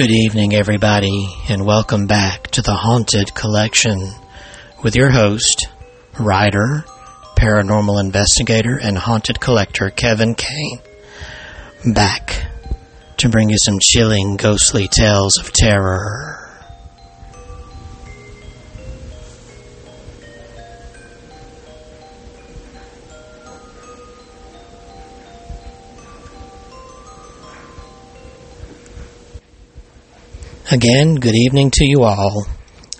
Good evening, everybody, and welcome back to the Haunted Collection with your host, writer, paranormal investigator, and haunted collector Kevin Kane. Back to bring you some chilling, ghostly tales of terror. Again, good evening to you all.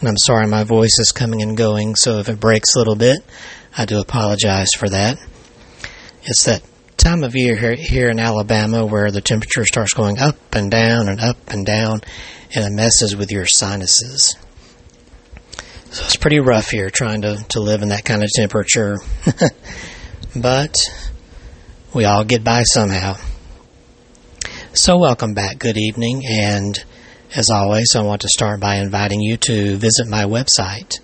And I'm sorry my voice is coming and going, so if it breaks a little bit, I do apologize for that. It's that time of year here, here in Alabama where the temperature starts going up and down and up and down, and it messes with your sinuses. So it's pretty rough here trying to, to live in that kind of temperature. but we all get by somehow. So, welcome back. Good evening. And as always, I want to start by inviting you to visit my website,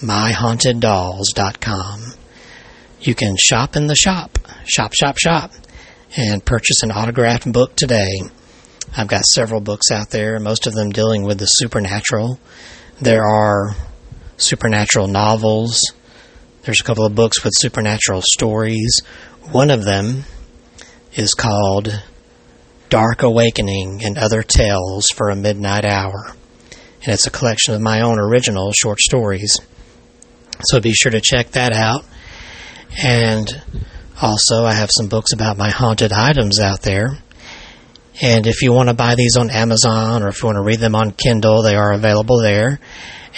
myhauntedDolls.com. You can shop in the shop, shop, shop, shop, and purchase an autographed book today. I've got several books out there, most of them dealing with the supernatural. There are supernatural novels. There's a couple of books with supernatural stories. One of them is called Dark Awakening and Other Tales for a Midnight Hour. And it's a collection of my own original short stories. So be sure to check that out. And also, I have some books about my haunted items out there. And if you want to buy these on Amazon or if you want to read them on Kindle, they are available there.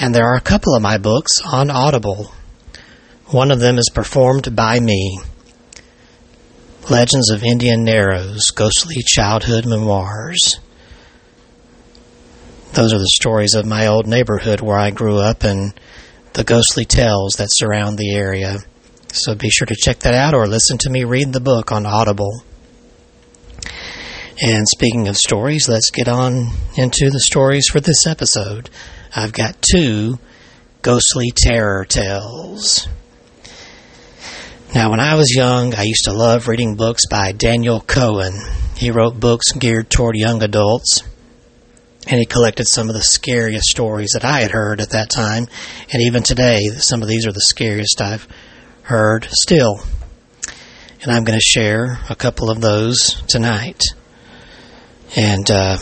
And there are a couple of my books on Audible. One of them is performed by me. Legends of Indian Narrows, Ghostly Childhood Memoirs. Those are the stories of my old neighborhood where I grew up and the ghostly tales that surround the area. So be sure to check that out or listen to me read the book on Audible. And speaking of stories, let's get on into the stories for this episode. I've got two ghostly terror tales. Now, when I was young, I used to love reading books by Daniel Cohen. He wrote books geared toward young adults, and he collected some of the scariest stories that I had heard at that time. And even today, some of these are the scariest I've heard still. And I'm going to share a couple of those tonight. And uh,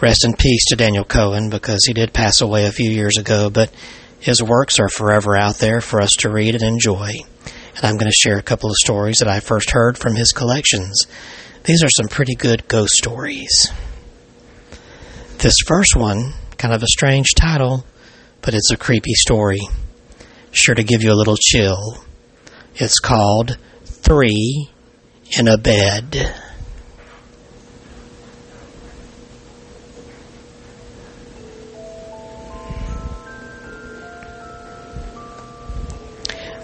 rest in peace to Daniel Cohen because he did pass away a few years ago, but his works are forever out there for us to read and enjoy and I'm going to share a couple of stories that I first heard from his collections. These are some pretty good ghost stories. This first one, kind of a strange title, but it's a creepy story. Sure to give you a little chill. It's called Three in a Bed.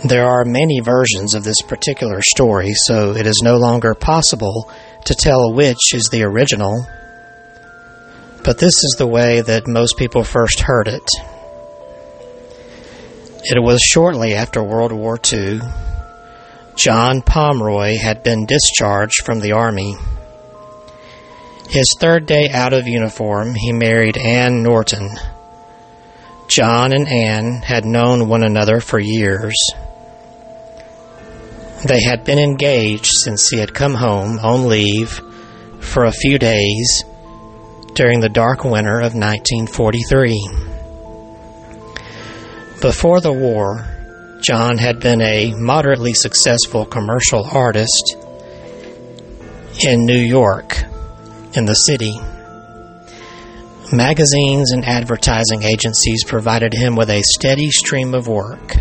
There are many versions of this particular story, so it is no longer possible to tell which is the original. But this is the way that most people first heard it. It was shortly after World War II. John Pomeroy had been discharged from the Army. His third day out of uniform, he married Anne Norton. John and Anne had known one another for years. They had been engaged since he had come home on leave for a few days during the dark winter of 1943. Before the war, John had been a moderately successful commercial artist in New York, in the city. Magazines and advertising agencies provided him with a steady stream of work.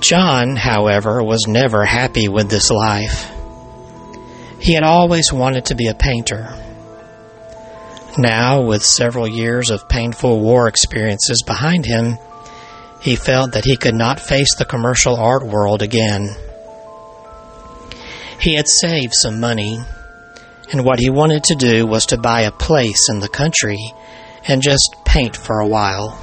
John, however, was never happy with this life. He had always wanted to be a painter. Now, with several years of painful war experiences behind him, he felt that he could not face the commercial art world again. He had saved some money, and what he wanted to do was to buy a place in the country and just paint for a while.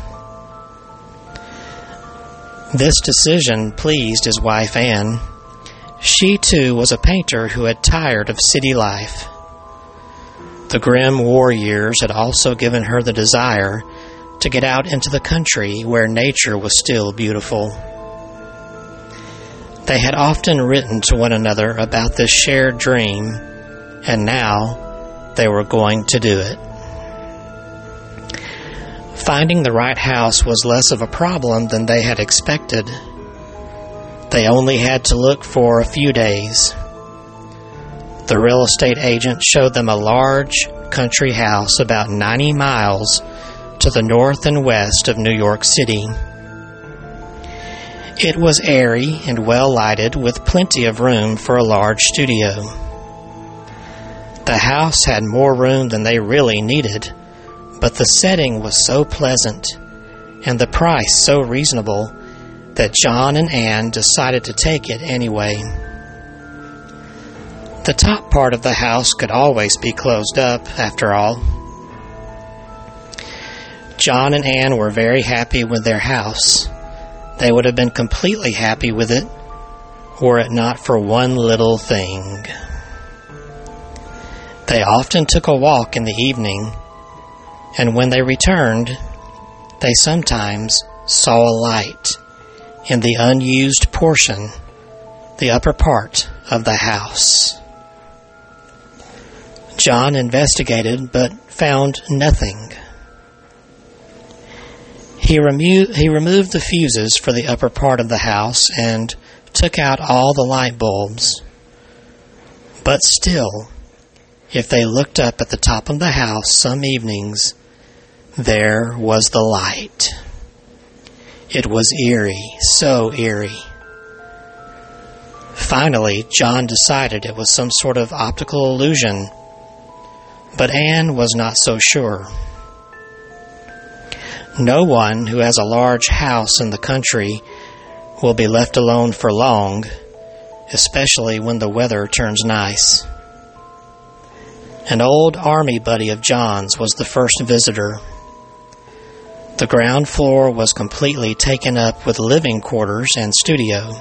This decision pleased his wife Anne. She too was a painter who had tired of city life. The grim war years had also given her the desire to get out into the country where nature was still beautiful. They had often written to one another about this shared dream, and now they were going to do it. Finding the right house was less of a problem than they had expected. They only had to look for a few days. The real estate agent showed them a large country house about 90 miles to the north and west of New York City. It was airy and well lighted with plenty of room for a large studio. The house had more room than they really needed, but the setting was so pleasant and the price so reasonable that John and Anne decided to take it anyway. The top part of the house could always be closed up, after all. John and Anne were very happy with their house. They would have been completely happy with it were it not for one little thing. They often took a walk in the evening, and when they returned, they sometimes saw a light in the unused portion, the upper part of the house. John investigated but found nothing. He, remo- he removed the fuses for the upper part of the house and took out all the light bulbs. But still, if they looked up at the top of the house some evenings, there was the light. It was eerie, so eerie. Finally, John decided it was some sort of optical illusion but Anne was not so sure. No one who has a large house in the country will be left alone for long, especially when the weather turns nice. An old army buddy of John's was the first visitor. The ground floor was completely taken up with living quarters and studio.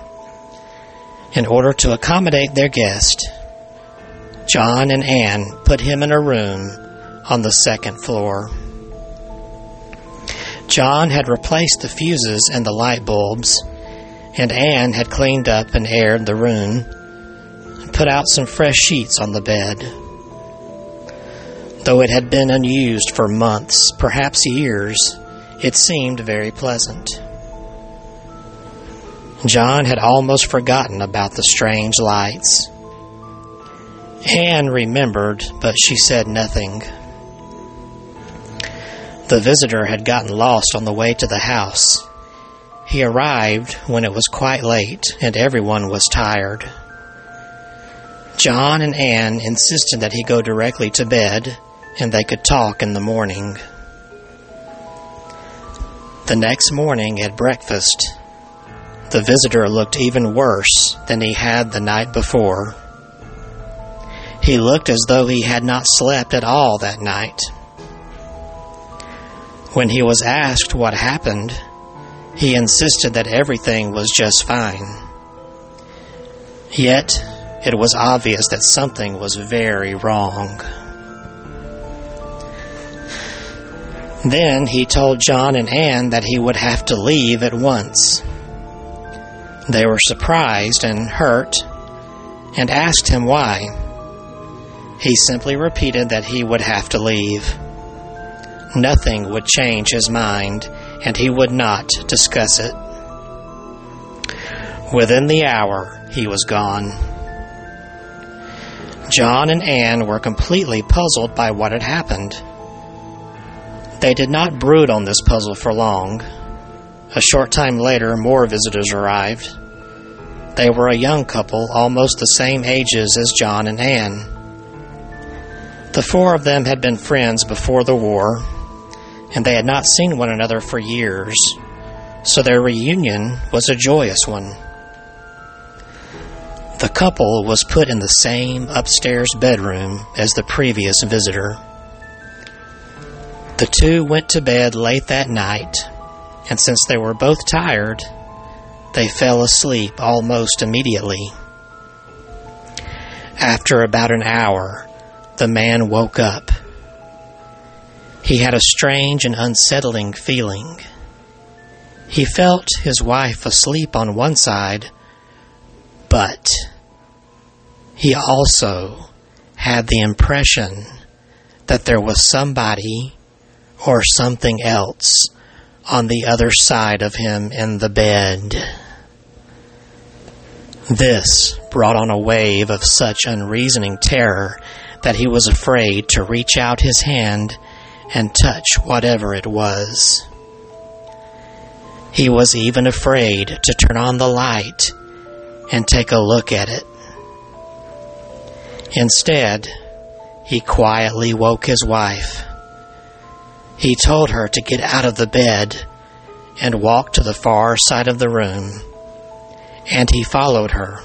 In order to accommodate their guest, John and Anne put him in a room on the second floor. John had replaced the fuses and the light bulbs, and Anne had cleaned up and aired the room and put out some fresh sheets on the bed. Though it had been unused for months, perhaps years, it seemed very pleasant. John had almost forgotten about the strange lights. Anne remembered, but she said nothing. The visitor had gotten lost on the way to the house. He arrived when it was quite late and everyone was tired. John and Anne insisted that he go directly to bed and they could talk in the morning. The next morning at breakfast, the visitor looked even worse than he had the night before. He looked as though he had not slept at all that night. When he was asked what happened, he insisted that everything was just fine. Yet, it was obvious that something was very wrong. Then he told John and Anne that he would have to leave at once. They were surprised and hurt and asked him why. He simply repeated that he would have to leave. Nothing would change his mind, and he would not discuss it. Within the hour, he was gone. John and Anne were completely puzzled by what had happened. They did not brood on this puzzle for long. A short time later, more visitors arrived. They were a young couple, almost the same ages as John and Anne. The four of them had been friends before the war, and they had not seen one another for years, so their reunion was a joyous one. The couple was put in the same upstairs bedroom as the previous visitor. The two went to bed late that night, and since they were both tired, they fell asleep almost immediately. After about an hour, the man woke up He had a strange and unsettling feeling. He felt his wife asleep on one side, but he also had the impression that there was somebody or something else on the other side of him in the bed. This brought on a wave of such unreasoning terror that he was afraid to reach out his hand and touch whatever it was. He was even afraid to turn on the light and take a look at it. Instead, he quietly woke his wife. He told her to get out of the bed and walk to the far side of the room, and he followed her.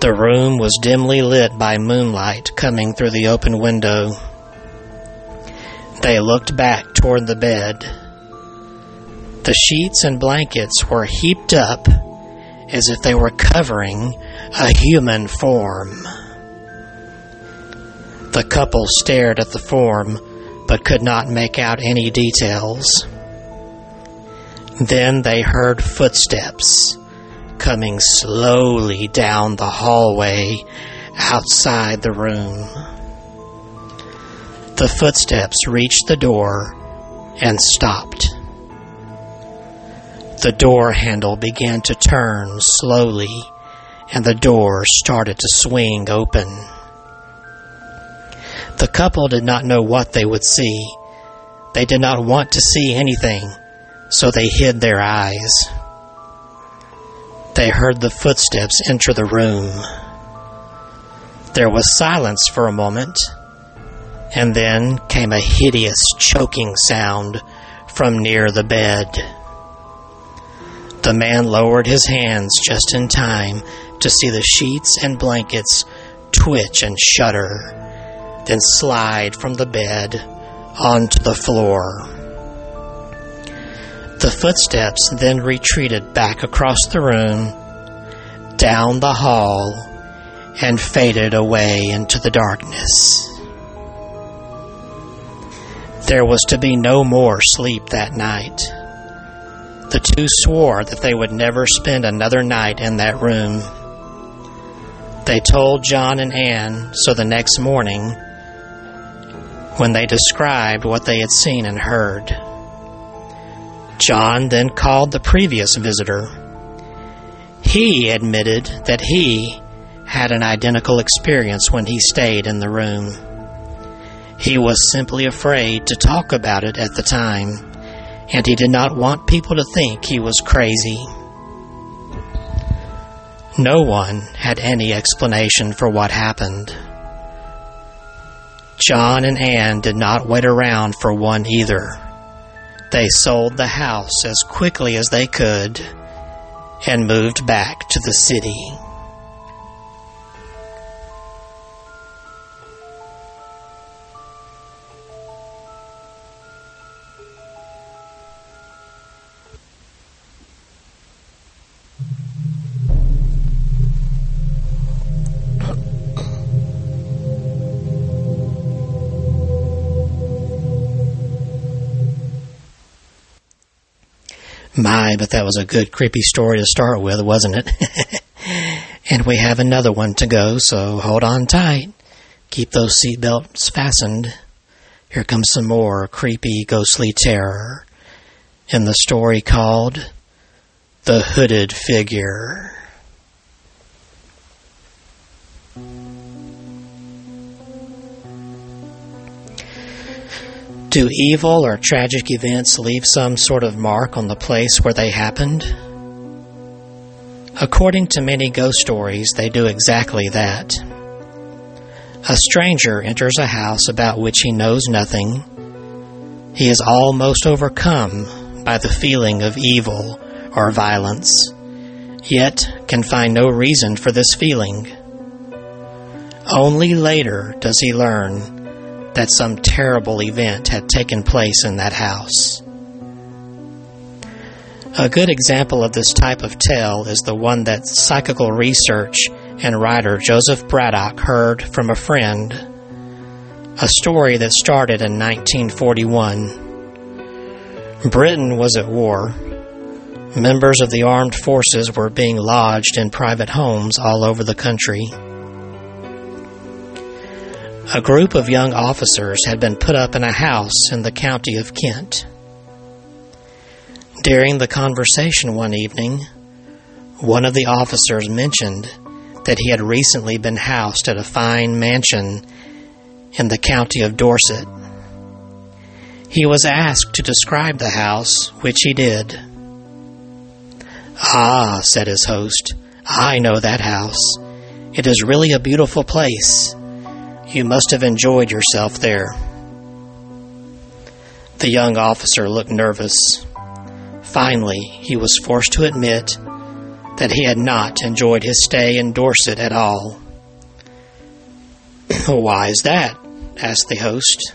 The room was dimly lit by moonlight coming through the open window. They looked back toward the bed. The sheets and blankets were heaped up as if they were covering a human form. The couple stared at the form but could not make out any details. Then they heard footsteps coming slowly down the hallway outside the room. The footsteps reached the door and stopped. The door handle began to turn slowly, and the door started to swing open. The couple did not know what they would see. They did not want to see anything, so they hid their eyes. They heard the footsteps enter the room. There was silence for a moment and then came a hideous choking sound from near the bed. The man lowered his hands just in time to see the sheets and blankets twitch and shudder, then slide from the bed onto the floor. The footsteps then retreated back across the room, down the hall, and faded away into the darkness. There was to be no more sleep that night. The two swore that they would never spend another night in that room. They told John and Anne so the next morning, when they described what they had seen and heard. John then called the previous visitor. He admitted that he had an identical experience when he stayed in the room. He was simply afraid to talk about it at the time, and he did not want people to think he was crazy. No one had any explanation for what happened. John and Anne did not wait around for one either. They sold the house as quickly as they could and moved back to the city. My, but that was a good creepy story to start with, wasn't it? and we have another one to go, so hold on tight. Keep those seatbelts fastened. Here comes some more creepy, ghostly terror in the story called The Hooded Figure. Do evil or tragic events leave some sort of mark on the place where they happened? According to many ghost stories, they do exactly that. A stranger enters a house about which he knows nothing. He is almost overcome by the feeling of evil or violence, yet can find no reason for this feeling. Only later does he learn that some terrible event had taken place in that house. A good example of this type of tale is the one that psychical research and writer Joseph Braddock heard from a friend. a story that started in 1941. Britain was at war. Members of the armed forces were being lodged in private homes all over the country. A group of young officers had been put up in a house in the county of Kent. During the conversation one evening, one of the officers mentioned that he had recently been housed at a fine mansion in the county of Dorset. He was asked to describe the house, which he did. Ah, said his host, I know that house. It is really a beautiful place. You must have enjoyed yourself there. The young officer looked nervous. Finally, he was forced to admit that he had not enjoyed his stay in Dorset at all. Why is that? asked the host.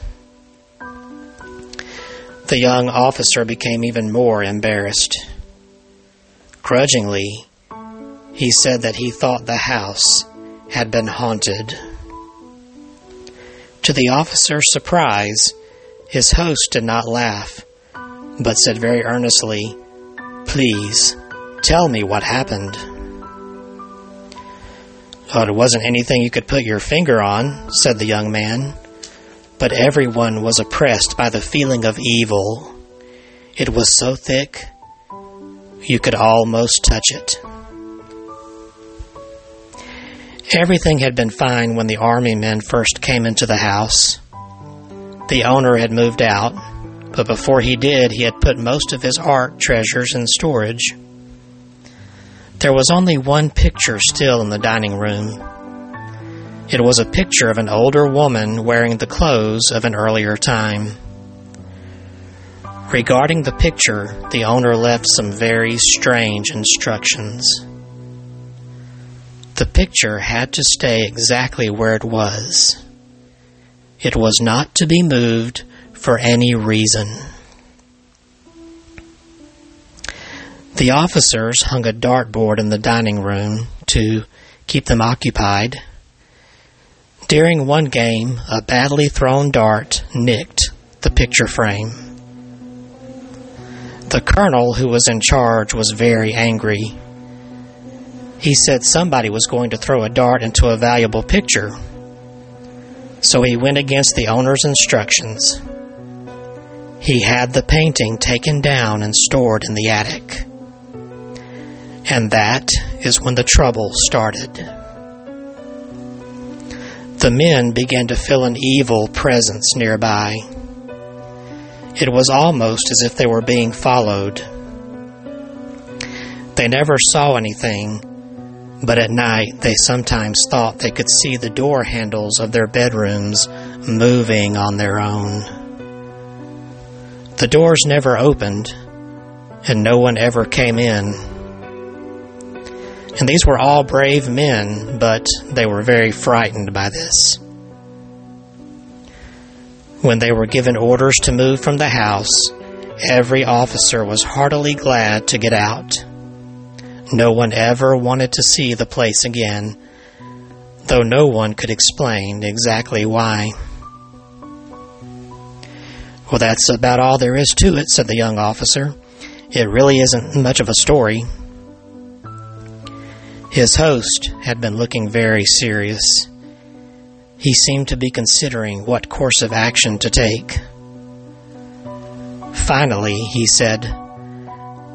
The young officer became even more embarrassed. Grudgingly, he said that he thought the house had been haunted. To the officer's surprise, his host did not laugh but said very earnestly, Please, tell me what happened. Oh, it wasn't anything you could put your finger on, said the young man, but everyone was oppressed by the feeling of evil. It was so thick, you could almost touch it. Everything had been fine when the army men first came into the house. The owner had moved out, but before he did, he had put most of his art treasures in storage. There was only one picture still in the dining room. It was a picture of an older woman wearing the clothes of an earlier time. Regarding the picture, the owner left some very strange instructions. The picture had to stay exactly where it was. It was not to be moved for any reason. The officers hung a dartboard in the dining room to keep them occupied. During one game, a badly thrown dart nicked the picture frame. The colonel who was in charge was very angry. He said somebody was going to throw a dart into a valuable picture. So he went against the owner's instructions. He had the painting taken down and stored in the attic. And that is when the trouble started. The men began to feel an evil presence nearby. It was almost as if they were being followed. They never saw anything, but at night they sometimes thought they could see the door handles of their bedrooms moving on their own. The doors never opened, and no one ever came in. And these were all brave men, but they were very frightened by this. When they were given orders to move from the house, every officer was heartily glad to get out. No one ever wanted to see the place again, though no one could explain exactly why. Well, that's about all there is to it, said the young officer. It really isn't much of a story. His host had been looking very serious. He seemed to be considering what course of action to take. Finally, he said,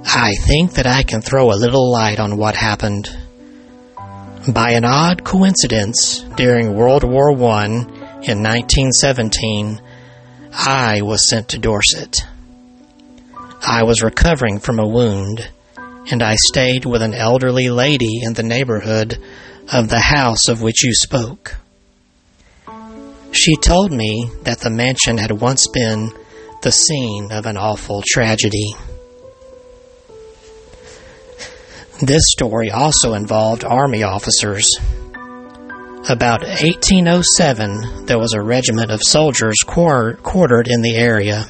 I think that I can throw a little light on what happened. By an odd coincidence, during World War I in 1917, I was sent to Dorset. I was recovering from a wound, and I stayed with an elderly lady in the neighborhood of the house of which you spoke. She told me that the mansion had once been the scene of an awful tragedy. This story also involved army officers about 1807, there was a regiment of soldiers quartered in the area.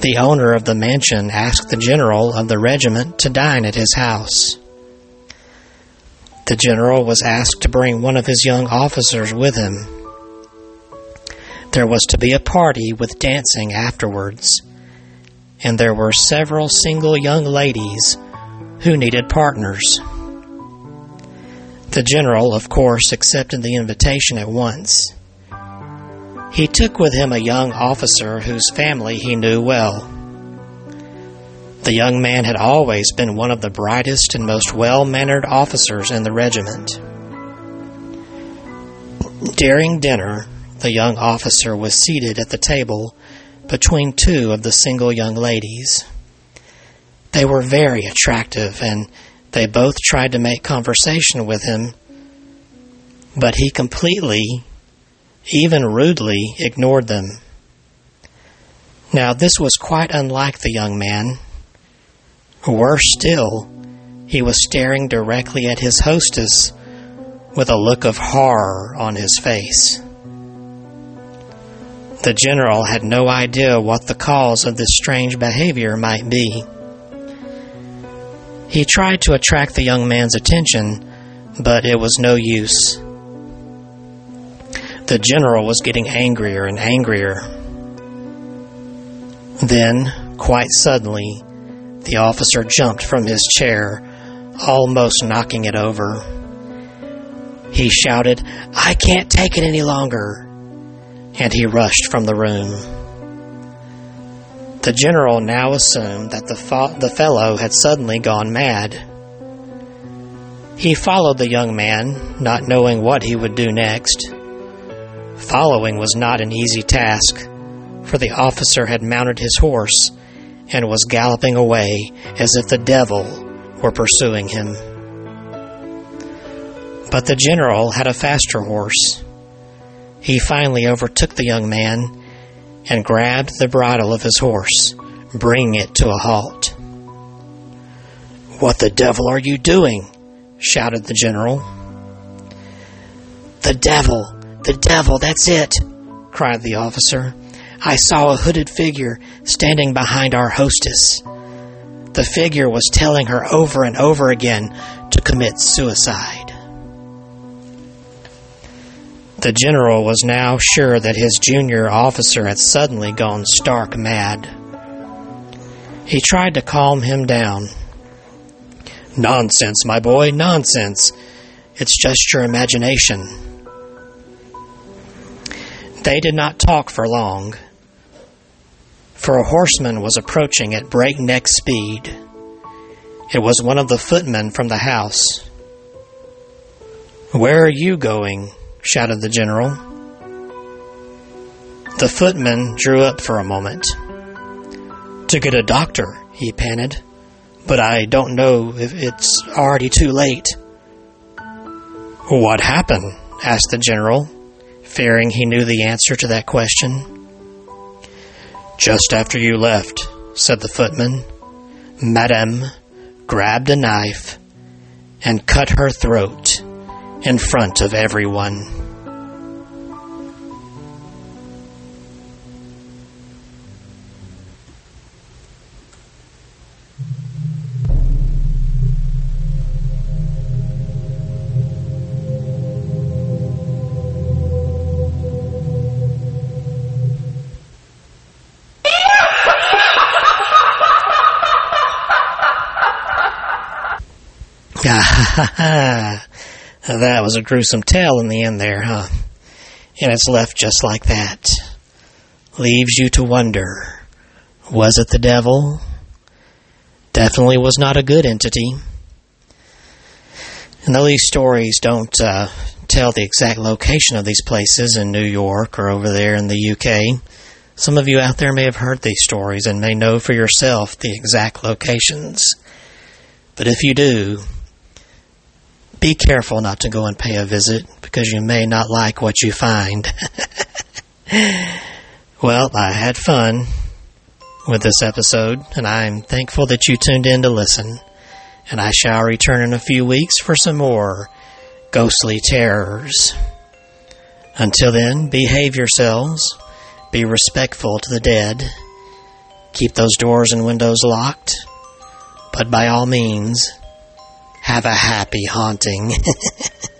The owner of the mansion asked the general of the regiment to dine at his house. The general was asked to bring one of his young officers with him. There was to be a party with dancing afterwards, and there were several single young ladies who needed partners. The general, of course, accepted the invitation at once. He took with him a young officer whose family he knew well. The young man had always been one of the brightest and most well mannered officers in the regiment. During dinner, the young officer was seated at the table between two of the single young ladies. They were very attractive, and they both tried to make conversation with him, but he completely even rudely ignored them. Now, this was quite unlike the young man. Worse still, he was staring directly at his hostess with a look of horror on his face. The general had no idea what the cause of this strange behavior might be. He tried to attract the young man's attention, but it was no use. The general was getting angrier and angrier. Then, quite suddenly, the officer jumped from his chair, almost knocking it over. He shouted, I can't take it any longer, and he rushed from the room. The general now assumed that the, fo- the fellow had suddenly gone mad. He followed the young man, not knowing what he would do next. Following was not an easy task, for the officer had mounted his horse and was galloping away as if the devil were pursuing him. But the general had a faster horse. He finally overtook the young man and grabbed the bridle of his horse, bringing it to a halt. What the devil are you doing? shouted the general. The devil! The devil, that's it! cried the officer. I saw a hooded figure standing behind our hostess. The figure was telling her over and over again to commit suicide. The general was now sure that his junior officer had suddenly gone stark mad. He tried to calm him down. Nonsense, my boy, nonsense. It's just your imagination. They did not talk for long, for a horseman was approaching at breakneck speed. It was one of the footmen from the house. Where are you going? Shouted the general. The footman drew up for a moment. To get a doctor, he panted, but I don't know if it's already too late. What happened? asked the general, fearing he knew the answer to that question. Just after you left, said the footman, Madame grabbed a knife and cut her throat in front of everyone. Ah, that was a gruesome tale in the end there, huh? And it's left just like that. Leaves you to wonder was it the devil? Definitely was not a good entity. And though these stories don't uh, tell the exact location of these places in New York or over there in the UK, some of you out there may have heard these stories and may know for yourself the exact locations. But if you do, be careful not to go and pay a visit because you may not like what you find. well, I had fun with this episode, and I'm thankful that you tuned in to listen. And I shall return in a few weeks for some more ghostly terrors. Until then, behave yourselves, be respectful to the dead, keep those doors and windows locked, but by all means, have a happy haunting.